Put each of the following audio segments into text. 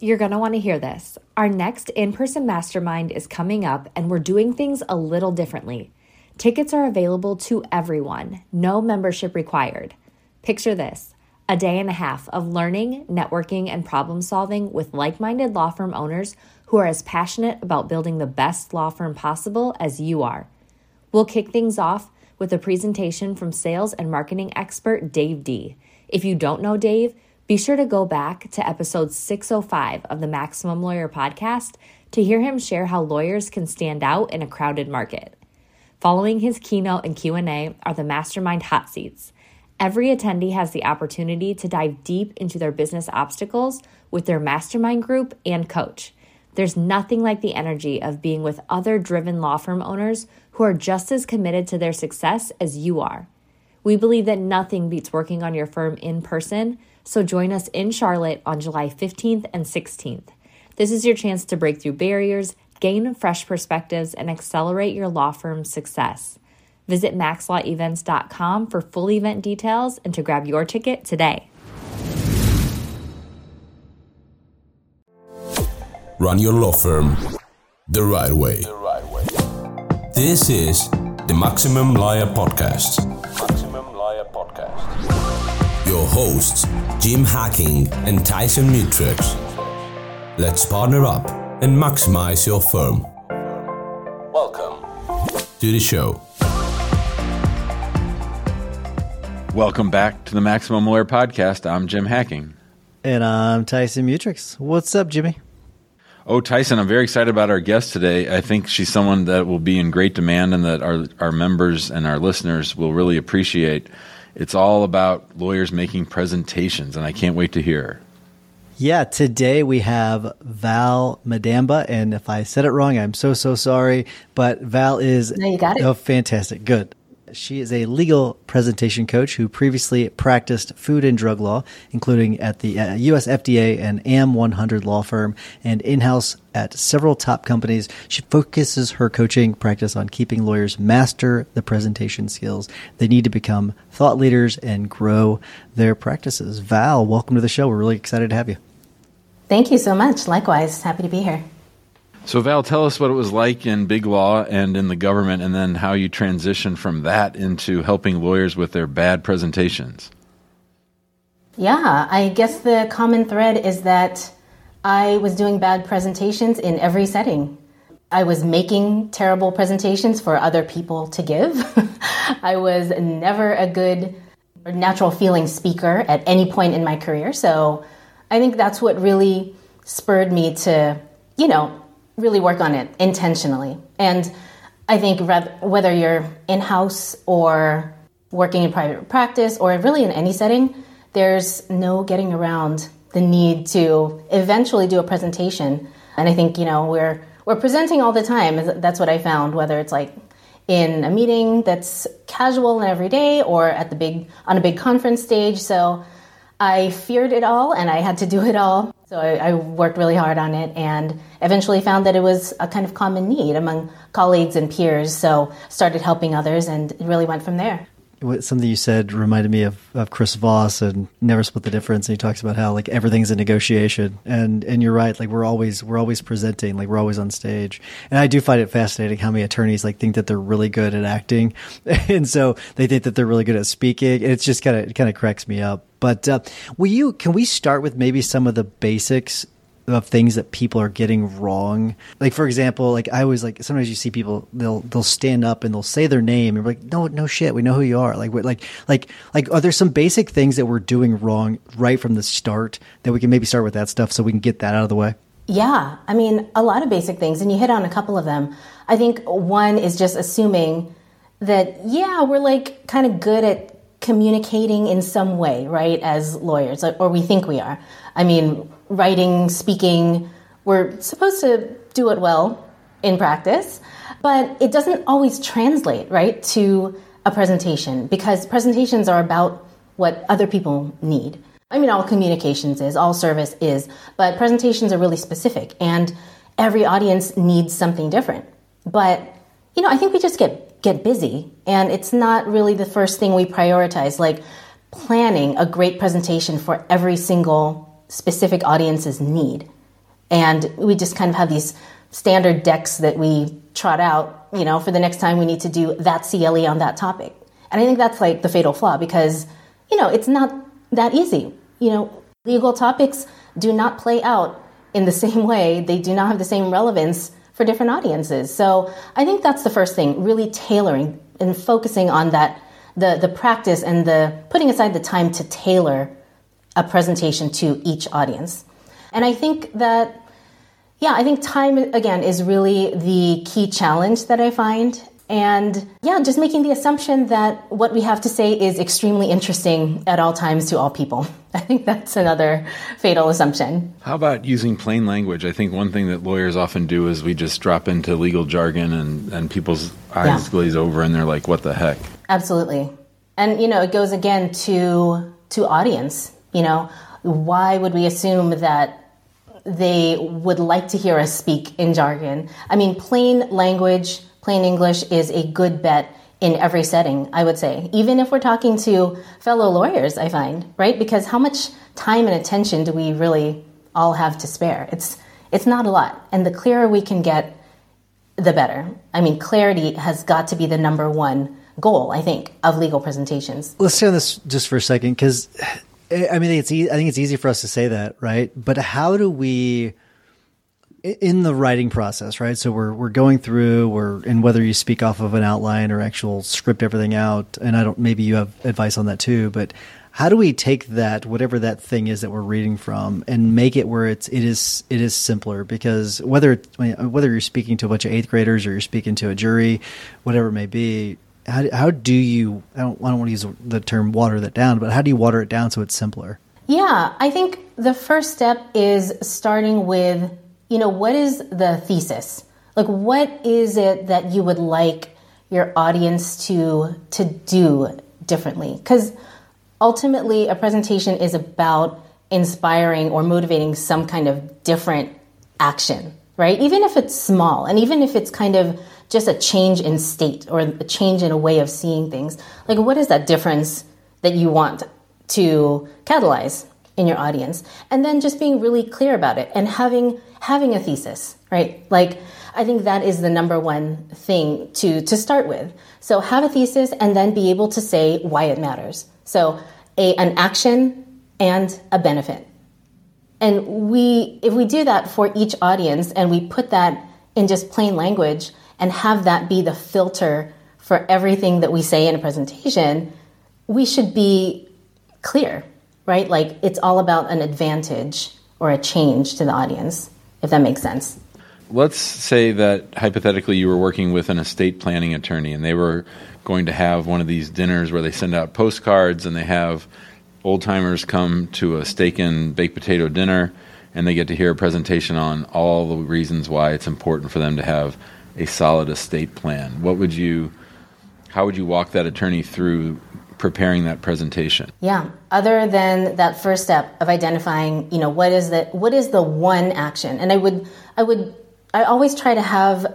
You're going to want to hear this. Our next in person mastermind is coming up, and we're doing things a little differently. Tickets are available to everyone, no membership required. Picture this a day and a half of learning, networking, and problem solving with like minded law firm owners who are as passionate about building the best law firm possible as you are. We'll kick things off with a presentation from sales and marketing expert Dave Dee. If you don't know Dave, be sure to go back to episode 605 of the Maximum Lawyer podcast to hear him share how lawyers can stand out in a crowded market. Following his keynote and Q&A are the Mastermind hot seats. Every attendee has the opportunity to dive deep into their business obstacles with their mastermind group and coach. There's nothing like the energy of being with other driven law firm owners who are just as committed to their success as you are. We believe that nothing beats working on your firm in person so join us in Charlotte on July 15th and 16th. This is your chance to break through barriers, gain fresh perspectives, and accelerate your law firm's success. Visit maxlawevents.com for full event details and to grab your ticket today. Run your law firm the right way. The right way. This is the Maximum Lawyer Podcast. Maximum Lawyer Podcast. Your hosts Jim Hacking, and Tyson Mutrux. Let's partner up and maximize your firm. Welcome to the show. Welcome back to the Maximum Lawyer Podcast. I'm Jim Hacking. And I'm Tyson Mutrux. What's up, Jimmy? Oh, Tyson, I'm very excited about our guest today. I think she's someone that will be in great demand and that our, our members and our listeners will really appreciate. It's all about lawyers making presentations, and I can't wait to hear. Yeah, today we have Val Madamba, and if I said it wrong, I'm so so sorry. But Val is no, you got it. Oh, fantastic, good. She is a legal presentation coach who previously practiced food and drug law, including at the uh, US FDA and AM 100 law firm and in house at several top companies. She focuses her coaching practice on keeping lawyers master the presentation skills they need to become thought leaders and grow their practices. Val, welcome to the show. We're really excited to have you. Thank you so much. Likewise, happy to be here. So, Val, tell us what it was like in big law and in the government, and then how you transitioned from that into helping lawyers with their bad presentations. Yeah, I guess the common thread is that I was doing bad presentations in every setting. I was making terrible presentations for other people to give. I was never a good natural feeling speaker at any point in my career. So I think that's what really spurred me to, you know, really work on it intentionally. And I think whether you're in house or working in private practice or really in any setting, there's no getting around the need to eventually do a presentation. And I think, you know, we're we're presenting all the time. That's what I found, whether it's like in a meeting that's casual and every day or at the big on a big conference stage. So I feared it all and I had to do it all. So I, I, worked really hard on it and eventually found that it was a kind of common need among colleagues and peers. So started helping others and it really went from there. Something you said reminded me of, of Chris Voss and Never Split the Difference. And he talks about how like everything's a negotiation, and and you're right. Like we're always we're always presenting, like we're always on stage. And I do find it fascinating how many attorneys like think that they're really good at acting, and so they think that they're really good at speaking. It's just kind of it kind of cracks me up. But uh, will you? Can we start with maybe some of the basics of things that people are getting wrong? Like for example, like I always like sometimes you see people they'll they'll stand up and they'll say their name and we're like no no shit we know who you are like what like like like are there some basic things that we're doing wrong right from the start that we can maybe start with that stuff so we can get that out of the way? Yeah, I mean a lot of basic things and you hit on a couple of them. I think one is just assuming that yeah we're like kind of good at communicating in some way, right, as lawyers, or we think we are. I mean, writing, speaking, we're supposed to do it well in practice, but it doesn't always translate, right, to a presentation because presentations are about what other people need. I mean, all communications is, all service is, but presentations are really specific and every audience needs something different. But, you know, I think we just get get busy. And it's not really the first thing we prioritize, like planning a great presentation for every single specific audience's need. And we just kind of have these standard decks that we trot out, you know, for the next time we need to do that CLE on that topic. And I think that's like the fatal flaw because, you know, it's not that easy. You know, legal topics do not play out in the same way, they do not have the same relevance for different audiences. So I think that's the first thing, really tailoring and focusing on that the, the practice and the putting aside the time to tailor a presentation to each audience. And I think that, yeah, I think time again is really the key challenge that I find. And yeah, just making the assumption that what we have to say is extremely interesting at all times to all people. I think that's another fatal assumption. How about using plain language? I think one thing that lawyers often do is we just drop into legal jargon and, and people's eyes yeah. glaze over and they're like, what the heck? Absolutely. And you know, it goes again to to audience, you know, why would we assume that they would like to hear us speak in jargon? I mean, plain language plain English is a good bet in every setting, I would say. Even if we're talking to fellow lawyers, I find, right? Because how much time and attention do we really all have to spare? It's it's not a lot. And the clearer we can get, the better. I mean, clarity has got to be the number one goal, I think, of legal presentations. Let's stay on this just for a second, because eh, I mean, it's e- I think it's easy for us to say that, right? But how do we in the writing process, right? So we're we're going through, we're and whether you speak off of an outline or actual script everything out, and I don't maybe you have advice on that too, but how do we take that whatever that thing is that we're reading from and make it where it's it is it is simpler because whether whether you're speaking to a bunch of eighth graders or you're speaking to a jury, whatever it may be, how how do you I don't I don't want to use the term water that down, but how do you water it down so it's simpler? Yeah, I think the first step is starting with you know, what is the thesis? Like, what is it that you would like your audience to to do differently? Because ultimately, a presentation is about inspiring or motivating some kind of different action, right? Even if it's small, and even if it's kind of just a change in state or a change in a way of seeing things. Like, what is that difference that you want to catalyze in your audience? And then just being really clear about it and having having a thesis, right? Like, I think that is the number one thing to, to start with. So have a thesis and then be able to say why it matters. So a, an action and a benefit. And we, if we do that for each audience and we put that in just plain language and have that be the filter for everything that we say in a presentation, we should be clear, right? Like it's all about an advantage or a change to the audience if that makes sense. Let's say that hypothetically you were working with an estate planning attorney and they were going to have one of these dinners where they send out postcards and they have old timers come to a steak and baked potato dinner and they get to hear a presentation on all the reasons why it's important for them to have a solid estate plan. What would you how would you walk that attorney through preparing that presentation? Yeah, other than that first step of identifying, you know, what is the what is the one action? And I would I would I always try to have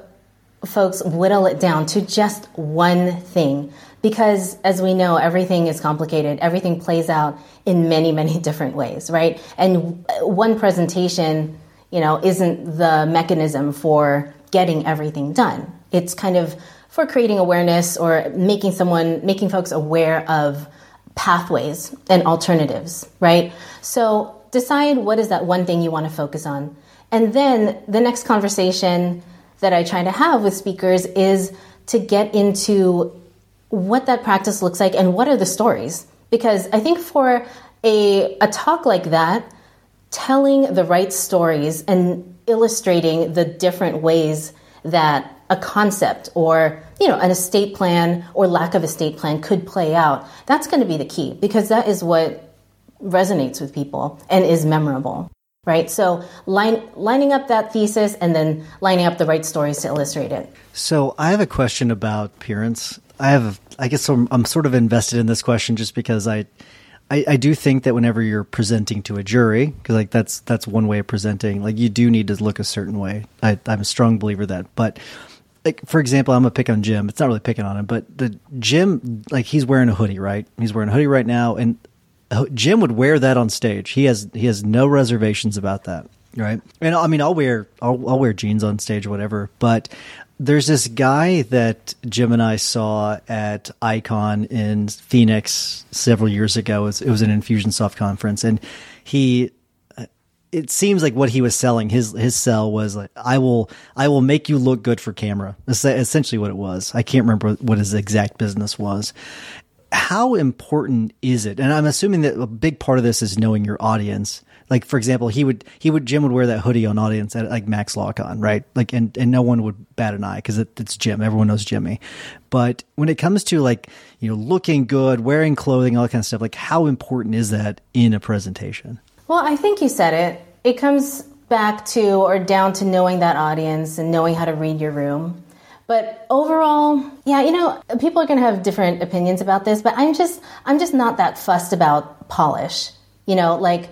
folks whittle it down to just one thing because as we know everything is complicated everything plays out in many many different ways right and one presentation you know isn't the mechanism for getting everything done it's kind of for creating awareness or making someone, making folks aware of pathways and alternatives, right? So decide what is that one thing you want to focus on. And then the next conversation that I try to have with speakers is to get into what that practice looks like and what are the stories. Because I think for a, a talk like that, telling the right stories and illustrating the different ways that a concept or you know an estate plan or lack of estate plan could play out that's going to be the key because that is what resonates with people and is memorable right? So line, lining up that thesis and then lining up the right stories to illustrate it. So i have a question about appearance. I have i guess I'm, I'm sort of invested in this question just because i I, I, do think that whenever you're presenting to a jury, because like that's that's one way of presenting. Like you do need to look a certain way. I, I'm a strong believer that. But like for example, I'm gonna pick on Jim. It's not really picking on him, but the Jim like he's wearing a hoodie, right? He's wearing a hoodie right now, and Jim would wear that on stage. He has he has no reservations about that. Right. And I mean, I'll wear I'll, I'll wear jeans on stage whatever, but there's this guy that Jim and I saw at Icon in Phoenix several years ago. It was, it was an Infusionsoft conference, and he. Uh, it seems like what he was selling his his sell was like I will I will make you look good for camera. That's essentially what it was. I can't remember what his exact business was. How important is it? And I'm assuming that a big part of this is knowing your audience like for example, he would he would Jim would wear that hoodie on audience at like Max LawCon, right? Like and and no one would bat an eye because it, it's Jim. Everyone knows Jimmy. But when it comes to like you know looking good, wearing clothing, all that kind of stuff, like how important is that in a presentation? Well, I think you said it. It comes back to or down to knowing that audience and knowing how to read your room. But overall, yeah, you know, people are going to have different opinions about this, but I'm just I'm just not that fussed about polish. You know, like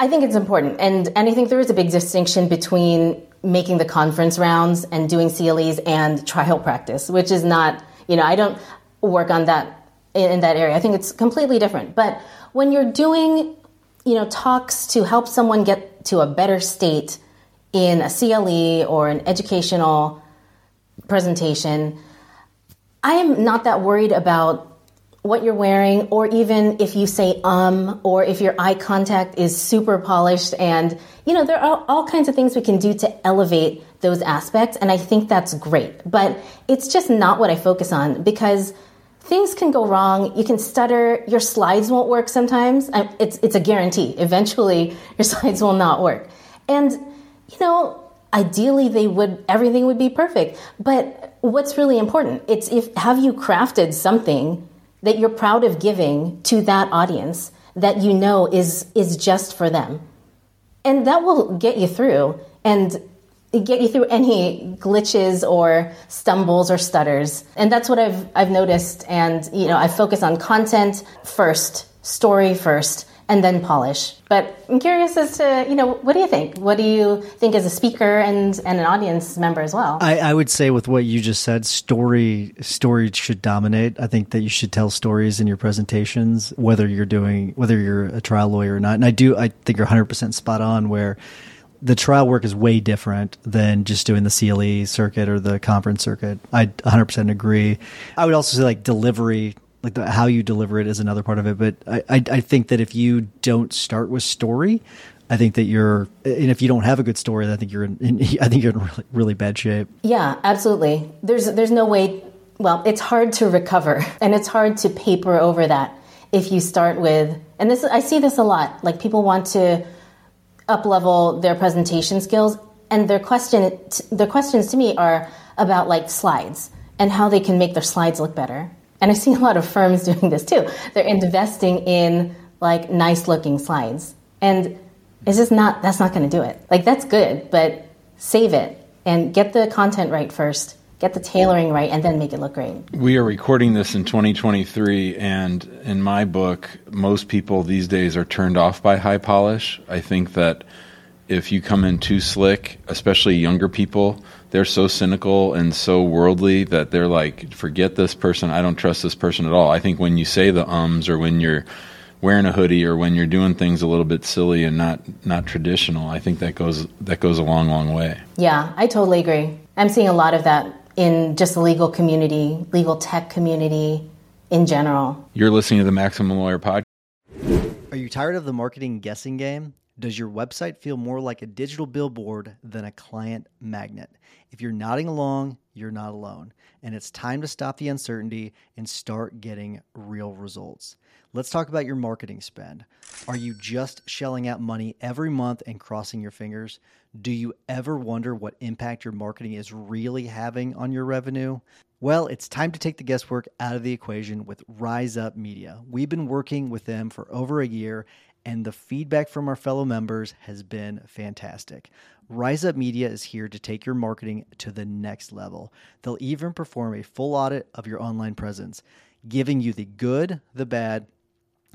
I think it's important. And, and I think there is a big distinction between making the conference rounds and doing CLEs and trial practice, which is not, you know, I don't work on that in, in that area. I think it's completely different. But when you're doing, you know, talks to help someone get to a better state in a CLE or an educational presentation, I am not that worried about what you're wearing, or even if you say um, or if your eye contact is super polished. And, you know, there are all kinds of things we can do to elevate those aspects. And I think that's great. But it's just not what I focus on because things can go wrong. You can stutter. Your slides won't work sometimes. It's, it's a guarantee. Eventually, your slides will not work. And, you know, ideally they would everything would be perfect but what's really important it's if have you crafted something that you're proud of giving to that audience that you know is is just for them. And that will get you through and get you through any glitches or stumbles or stutters. And that's what i've i've noticed. And you know i focus on content first story first and then polish. But I'm curious as to, you know, what do you think? What do you think as a speaker and, and an audience member as well? I, I would say with what you just said, story story should dominate. I think that you should tell stories in your presentations, whether you're doing whether you're a trial lawyer or not. And I do I think you're 100 percent spot on where the trial work is way different than just doing the CLE circuit or the conference circuit. I 100% agree. I would also say like delivery like the, how you deliver it is another part of it. But I, I, I think that if you don't start with story, I think that you're, and if you don't have a good story, I think you're in, in I think you're in really, really bad shape. Yeah, absolutely. There's there's no way. Well, it's hard to recover, and it's hard to paper over that if you start with. And this I see this a lot. Like people want to up level their presentation skills, and their question their questions to me are about like slides and how they can make their slides look better and I see a lot of firms doing this too. They're investing in like nice looking slides. And it's just not, that's not going to do it. Like, that's good, but save it and get the content right first, get the tailoring right, and then make it look great. We are recording this in 2023, and in my book, most people these days are turned off by high polish. I think that if you come in too slick, especially younger people, they're so cynical and so worldly that they're like, forget this person. I don't trust this person at all. I think when you say the ums or when you're wearing a hoodie or when you're doing things a little bit silly and not not traditional, I think that goes that goes a long, long way. Yeah, I totally agree. I'm seeing a lot of that in just the legal community, legal tech community in general. You're listening to the Maximum Lawyer podcast. Are you tired of the marketing guessing game? Does your website feel more like a digital billboard than a client magnet? If you're nodding along, you're not alone. And it's time to stop the uncertainty and start getting real results. Let's talk about your marketing spend. Are you just shelling out money every month and crossing your fingers? Do you ever wonder what impact your marketing is really having on your revenue? Well, it's time to take the guesswork out of the equation with Rize Up Media. We've been working with them for over a year and the feedback from our fellow members has been fantastic. Rize Up Media is here to take your marketing to the next level. They'll even perform a full audit of your online presence, giving you the good, the bad,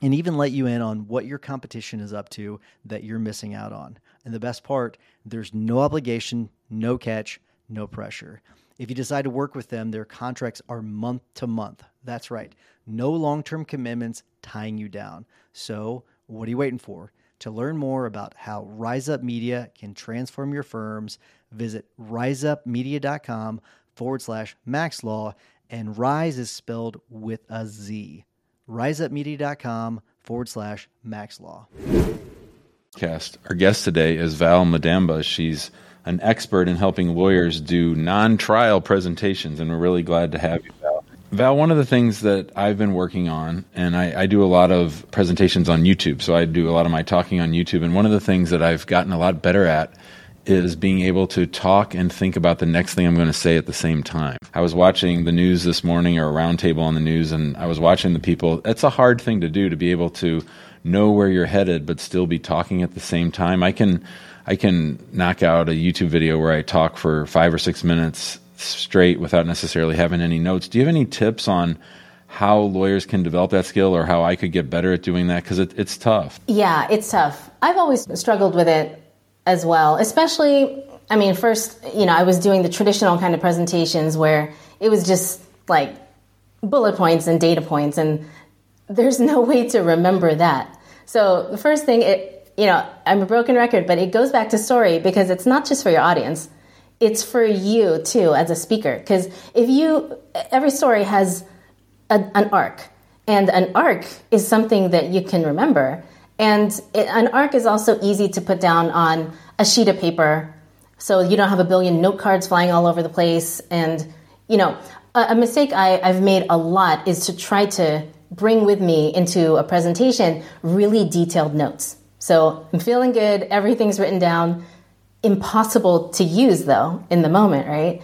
and even let you in on what your competition is up to that you're missing out on. And the best part, there's no obligation, no catch, no pressure. If you decide to work with them, their contracts are month to month. That's right. No long term commitments tying you down. So, what are you waiting for? To learn more about how Rize Up Media can transform your firms, visit rizeupmedia.com forward slash maxlaw, and Rise is spelled with a Z. rizeupmedia.com forward slash maxlaw. Cast. Our guest today is Val Madamba. She's an expert in helping lawyers do non trial presentations, and we're really glad to have you, Val. Val, one of the things that I've been working on, and I, I, do a lot of presentations on YouTube, so I do a lot of my talking on YouTube, and one of the things that I've gotten a lot better at is being able to talk and think about the next thing I'm going to say at the same time. I was watching the news this morning or a roundtable on the news, and I was watching the people. It's a hard thing to do to be able to know where you're headed, but still be talking at the same time. I can. I can knock out a YouTube video where I talk for five or six minutes straight without necessarily having any notes. Do you have any tips on how lawyers can develop that skill or how I could get better at doing that? Because it, it's tough. Yeah, it's tough. I've always struggled with it as well, especially, I mean, first, you know, I was doing the traditional kind of presentations where it was just like bullet points and data points, and there's no way to remember that. So the first thing, it, you know, I'm a broken record, but it goes back to story because it's not just for your audience it's for you too as a speaker. Because if you every story has a, an arc and an arc is something that you can remember. And it, an arc is also easy to put down on a sheet of paper so you don't have a billion note cards flying all over the place. And you know a, a mistake I, i've made a lot is to try to bring with me into a presentation really detailed notes. So i'm feeling good everything's written down impossible to use though in the moment, right?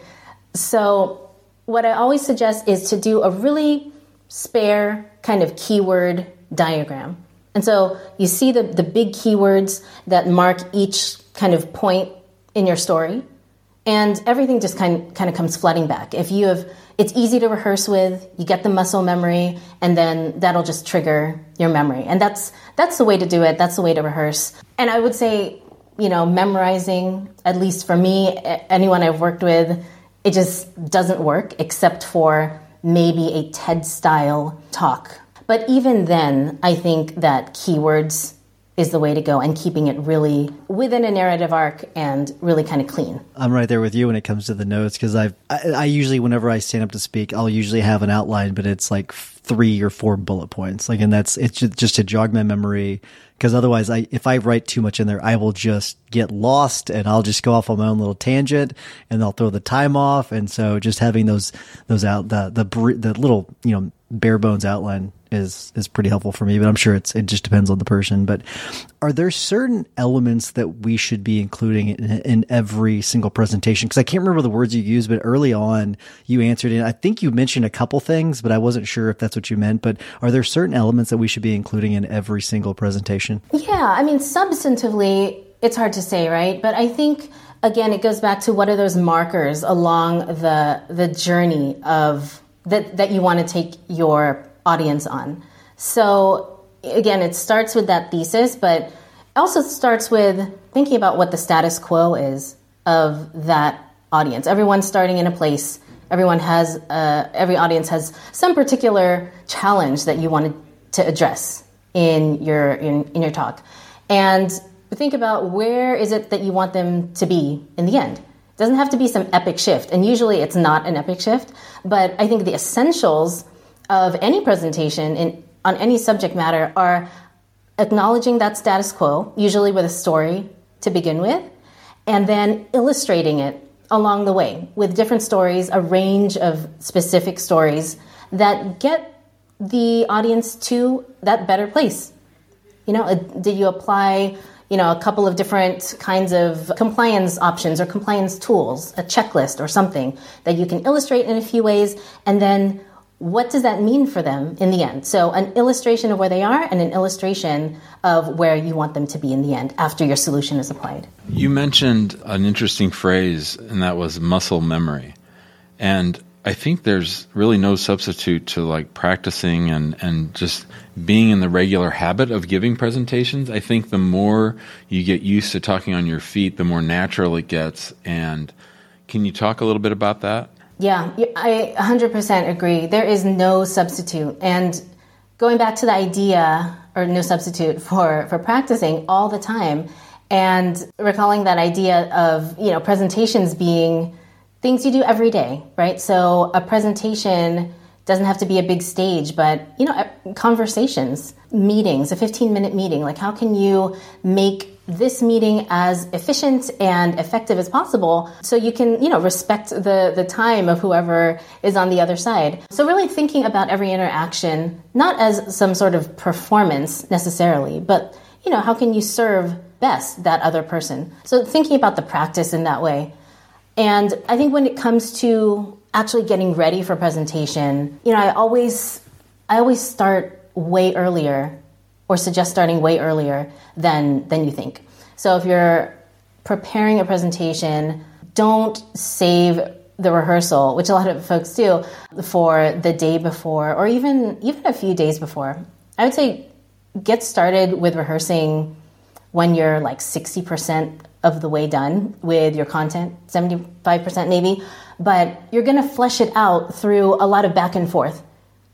So, what I always suggest is to do a really spare kind of keyword diagram. And so you see the, the big keywords that mark each kind of point in your story, and everything just kind, kind of comes flooding back. If you have, it's easy to rehearse with, you get the muscle memory, and then that'll just trigger your memory. And that's, that's the way to do it, that's the way to rehearse. And I would say you know, memorizing, at least for me, anyone I've worked with, it just doesn't work except for maybe a TED style talk. But even then, I think that keywords is the way to go and keeping it really within a narrative arc and really kind of clean. I'm right there with you when it comes to the notes because I, I usually whenever I stand up to speak, I'll usually have an outline, but it's like three or four bullet points. Like, and that's it's just to jog my memory because otherwise, I if I write too much in there, I will just get lost and I'll just go off on my own little tangent and I'll throw the time off. And so, just having those those out the the the little you know bare bones outline is is pretty helpful for me, but I'm sure it's it just depends on the person. But are there certain elements that we should be including in, in every single presentation? Because I can't remember the words you used, but early on you answered it. I think you mentioned a couple things, but I wasn't sure if that's what you meant. But are there certain elements that we should be including in every single presentation? Yeah, I mean, substantively, it's hard to say, right? But I think again, it goes back to what are those markers along the the journey of that that you want to take your audience on. So again, it starts with that thesis, but also starts with thinking about what the status quo is of that audience. Everyone's starting in a place. Everyone has, uh, every audience has some particular challenge that you wanted to address in your in, in your talk, and think about where is it that you want them to be in the end. It doesn't have to be some epic shift, and usually it's not an epic shift. But I think the essentials of any presentation in, on any subject matter are acknowledging that status quo, usually with a story to begin with, and then illustrating it along the way with different stories, a range of specific stories that get the audience to that better place. You know, uh, did you apply, you know, a couple of different kinds of compliance options or compliance tools, a checklist or something that you can illustrate in a few ways and then what does that mean for them in the end? So, an illustration of where they are and an illustration of where you want them to be in the end after your solution is applied. You mentioned an interesting phrase, and that was muscle memory. And I think there's really no substitute to like practicing and, and just being in the regular habit of giving presentations. I think the more you get used to talking on your feet, the more natural it gets. And can you talk a little bit about that? Yeah, I 100% agree. There is no substitute. And going back to the idea or no substitute for for practicing all the time and recalling that idea of you know presentations being things you do every day right so a presentation doesn't have to be a big stage but you know conversations meetings a 15 minute meeting like how can you make this meeting as efficient and effective as possible so you can you know respect the the time of whoever is on the other side? So really thinking about every interaction not as some sort of performance necessarily but you know how can you serve best that other person? So thinking about the practice in that way. And i think when it comes to actually getting ready for presentation you know i always i always start way earlier or suggest starting way earlier than than you think. So if you're preparing a presentation, don't save the rehearsal, which a lot of folks do, for the day before or even even a few days before. I would say get started with rehearsing when you're like 60% of the way done with your content, 75% maybe, but you're going to flesh it out through a lot of back and forth.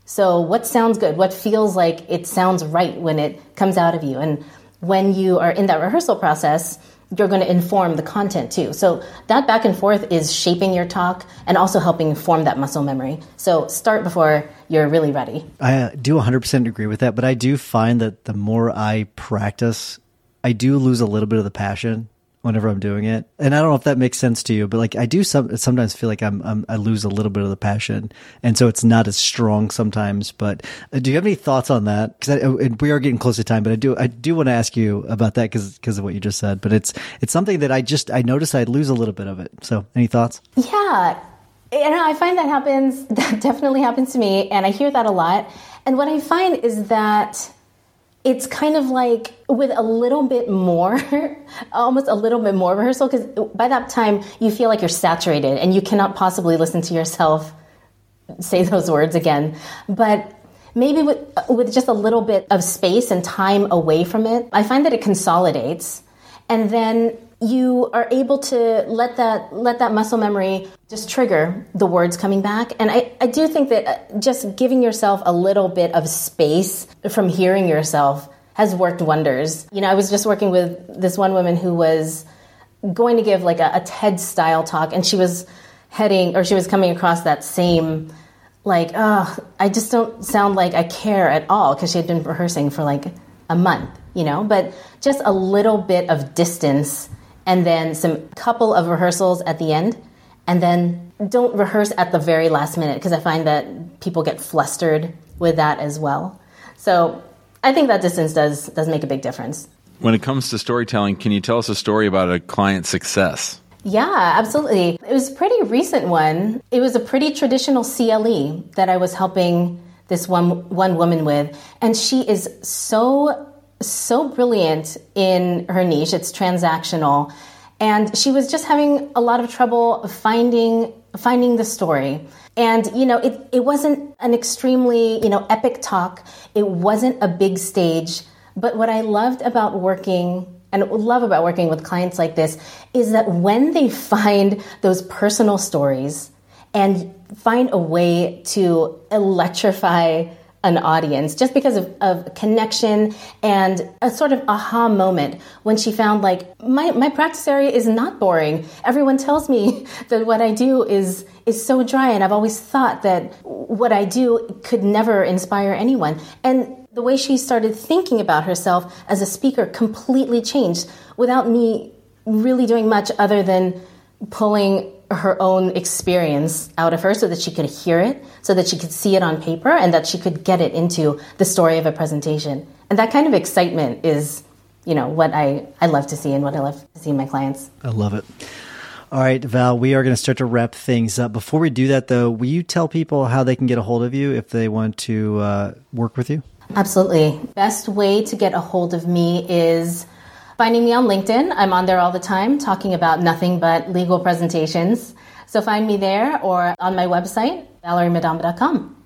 So, what sounds good? What feels like it sounds right when it comes out of you? And when you are in that rehearsal process, you're going to inform the content too. So, that back and forth is shaping your talk and also helping form that muscle memory. So, start before you're really ready. I uh, do 100% agree with that, but I do find that the more I practice, I do lose a little bit of the passion whenever I'm doing it. And I don't know if that makes sense to you, but like I do some, sometimes feel like I'm, I'm, i lose a little bit of the passion. And so it's not as strong sometimes, but uh, do you have any thoughts on that? Cause uh, we are getting close to time, but I do, I do want to ask you about that because, because of what you just said, but it's, it's something that I just, I notice I lose a little bit of it. So any thoughts? Yeah. And I find that happens, that definitely happens to me. And I hear that a lot. And what I find is that it's kind of like with a little bit more, almost a little bit more rehearsal, because by that time you feel like you're saturated and you cannot possibly listen to yourself say those words again. But maybe with, with just a little bit of space and time away from it, I find that it consolidates. And then you are able to let that let that muscle memory just trigger the words coming back. And i, I do think that uh, just giving yourself a little bit of space from hearing yourself has worked wonders. You know i was just working with this one woman who was going to give like a, a ted style talk and she was heading or she was coming across that same like oh i just don't sound like i care at all because she had been rehearsing for like a month you know? But just a little bit of distance and then some couple of rehearsals at the end and then don't rehearse at the very last minute because I find that people get flustered with that as well. So I think that distance does does make a big difference. When it comes to storytelling, can you tell us a story about a client success? Yeah, absolutely. It was a pretty recent one. It was a pretty traditional CLE that I was helping this one one woman with, and she is so so brilliant in her niche. It's transactional. And she was just having a lot of trouble finding finding the story. And you know, it, it wasn't an extremely, you know, epic talk. It wasn't a big stage. But what I loved about working and love about working with clients like this is that when they find those personal stories and find a way to electrify an audience just because of, of connection and a sort of aha moment when she found like my, my practice area is not boring. Everyone tells me that what i do is is so dry and i've always thought that what i do could never inspire anyone. And the way she started thinking about herself as a speaker completely changed without me really doing much other than pulling her own experience out of her so that she could hear it, so that she could see it on paper, and that she could get it into the story of a presentation. And that kind of excitement is, you know, what I, I love to see and what I love to see in my clients. I love it. All right, Val, we are going to start to wrap things up. Before we do that, though, will you tell people how they can get a hold of you if they want to uh, work with you? Absolutely. Best way to get a hold of me is Finding me on LinkedIn. I'm on there all the time talking about nothing but legal presentations. So find me there or on my website, valeriemadamba.com.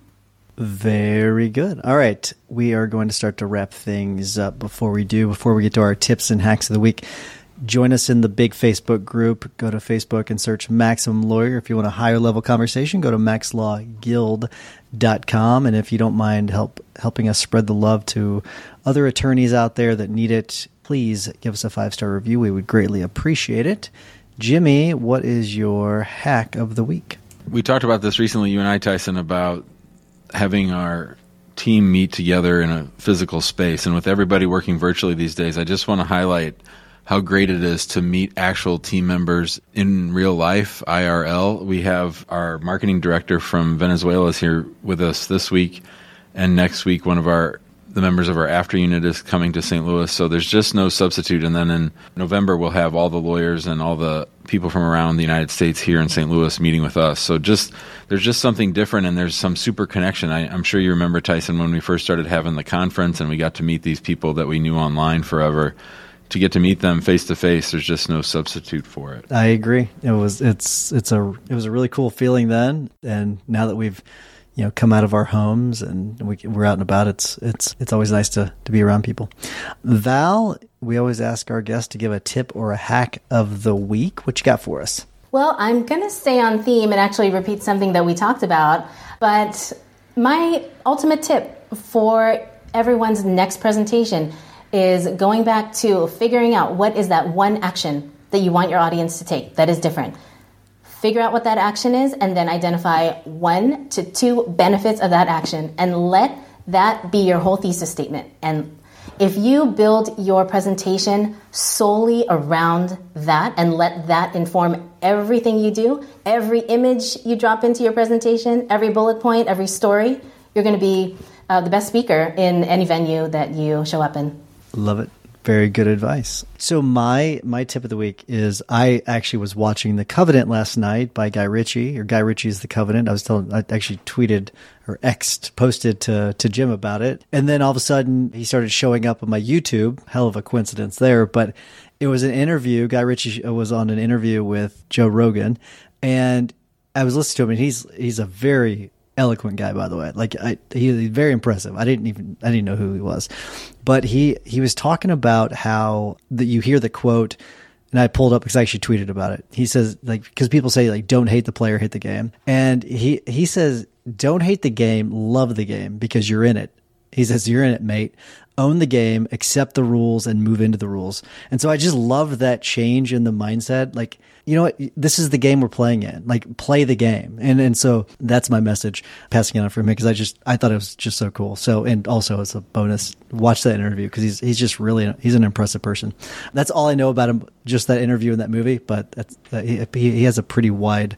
Very good. All right. We are going to start to wrap things up before we do, before we get to our tips and hacks of the week. Join us in the big Facebook group. Go to Facebook and search Maximum Lawyer. If you want a higher level conversation, go to maxlawguild.com. And if you don't mind help helping us spread the love to other attorneys out there that need it, please give us a five star review. We would greatly appreciate it. Jimmy, what is your hack of the week? We talked about this recently, you and I, Tyson, about having our team meet together in a physical space. And with everybody working virtually these days, I just want to highlight how great it is to meet actual team members in real life, IRL. We have our marketing director from Venezuela is here with us this week, and next week one of our the members of our after unit is coming to St. Louis. So there's just no substitute. And then in November we'll have all the lawyers and all the people from around the United States here in St. Louis meeting with us. So just there's just something different, and there's some super connection. I, I'm sure you remember Tyson when we first started having the conference, and we got to meet these people that we knew online forever to get to meet them face to face, there's just no substitute for it. I agree. It was it's it's a it was a really cool feeling then, and now that we've you know come out of our homes and we, we're out and about, it's it's it's always nice to to be around people. Val, we always ask our guests to give a tip or a hack of the week. What you got for us? Well, I'm going to stay on theme and actually repeat something that we talked about, but my ultimate tip for everyone's next presentation is going back to figuring out what is that one action that you want your audience to take that is different. Figure out what that action is and then identify one to two benefits of that action and let that be your whole thesis statement. And if you build your presentation solely around that and let that inform everything you do, every image you drop into your presentation, every bullet point, every story, you're going to be uh, the best speaker in any venue that you show up in. Love it. Very good advice. So my my tip of the week is I actually was watching The Covenant last night by Guy Ritchie, or Guy Ritchie's The Covenant. I was telling, I actually tweeted or Xed, posted to to Jim about it, and then all of a sudden he started showing up on my YouTube. Hell of a coincidence there, but it was an interview. Guy Ritchie uh, was on an interview with Joe Rogan, and I was listening to him, and he's he's a very eloquent guy, by the way. Like I, he very impressive. I didn't even I didn't know who he was, but he he was talking about how that you hear the quote, and I pulled up because I actually tweeted about it. He says like because people say like don't hate the player, hate the game, and he he says don't hate the game, love the game because you're in it. He says you're in it, mate. Own the game, accept the rules, and move into the rules. And so I just loved that change in the mindset. Like you know what? This is the game we're playing in. Like, play the game. And and so that's my message, passing it on for him because I just I thought it was just so cool. So and also as a bonus, watch that interview because he's he's just really he's an impressive person. That's all I know about him, just that interview in that movie. But uh, he he has a pretty wide.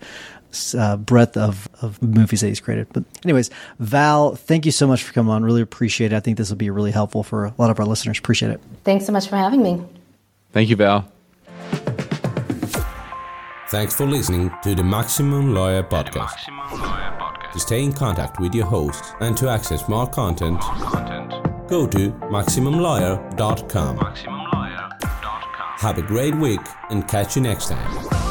Uh, breadth of, of movies that he's created. But, anyways, Val, thank you so much for coming on. Really appreciate it. I think this will be really helpful for a lot of our listeners. Appreciate it. Thanks so much for having me. Thank you, Val. Thanks for listening to the Maximum Lawyer Podcast. Maximum Lawyer Podcast. To stay in contact with your host and to access more content, more content. go to MaximumLawyer.com. MaximumLawyer.com. Have a great week and catch you next time.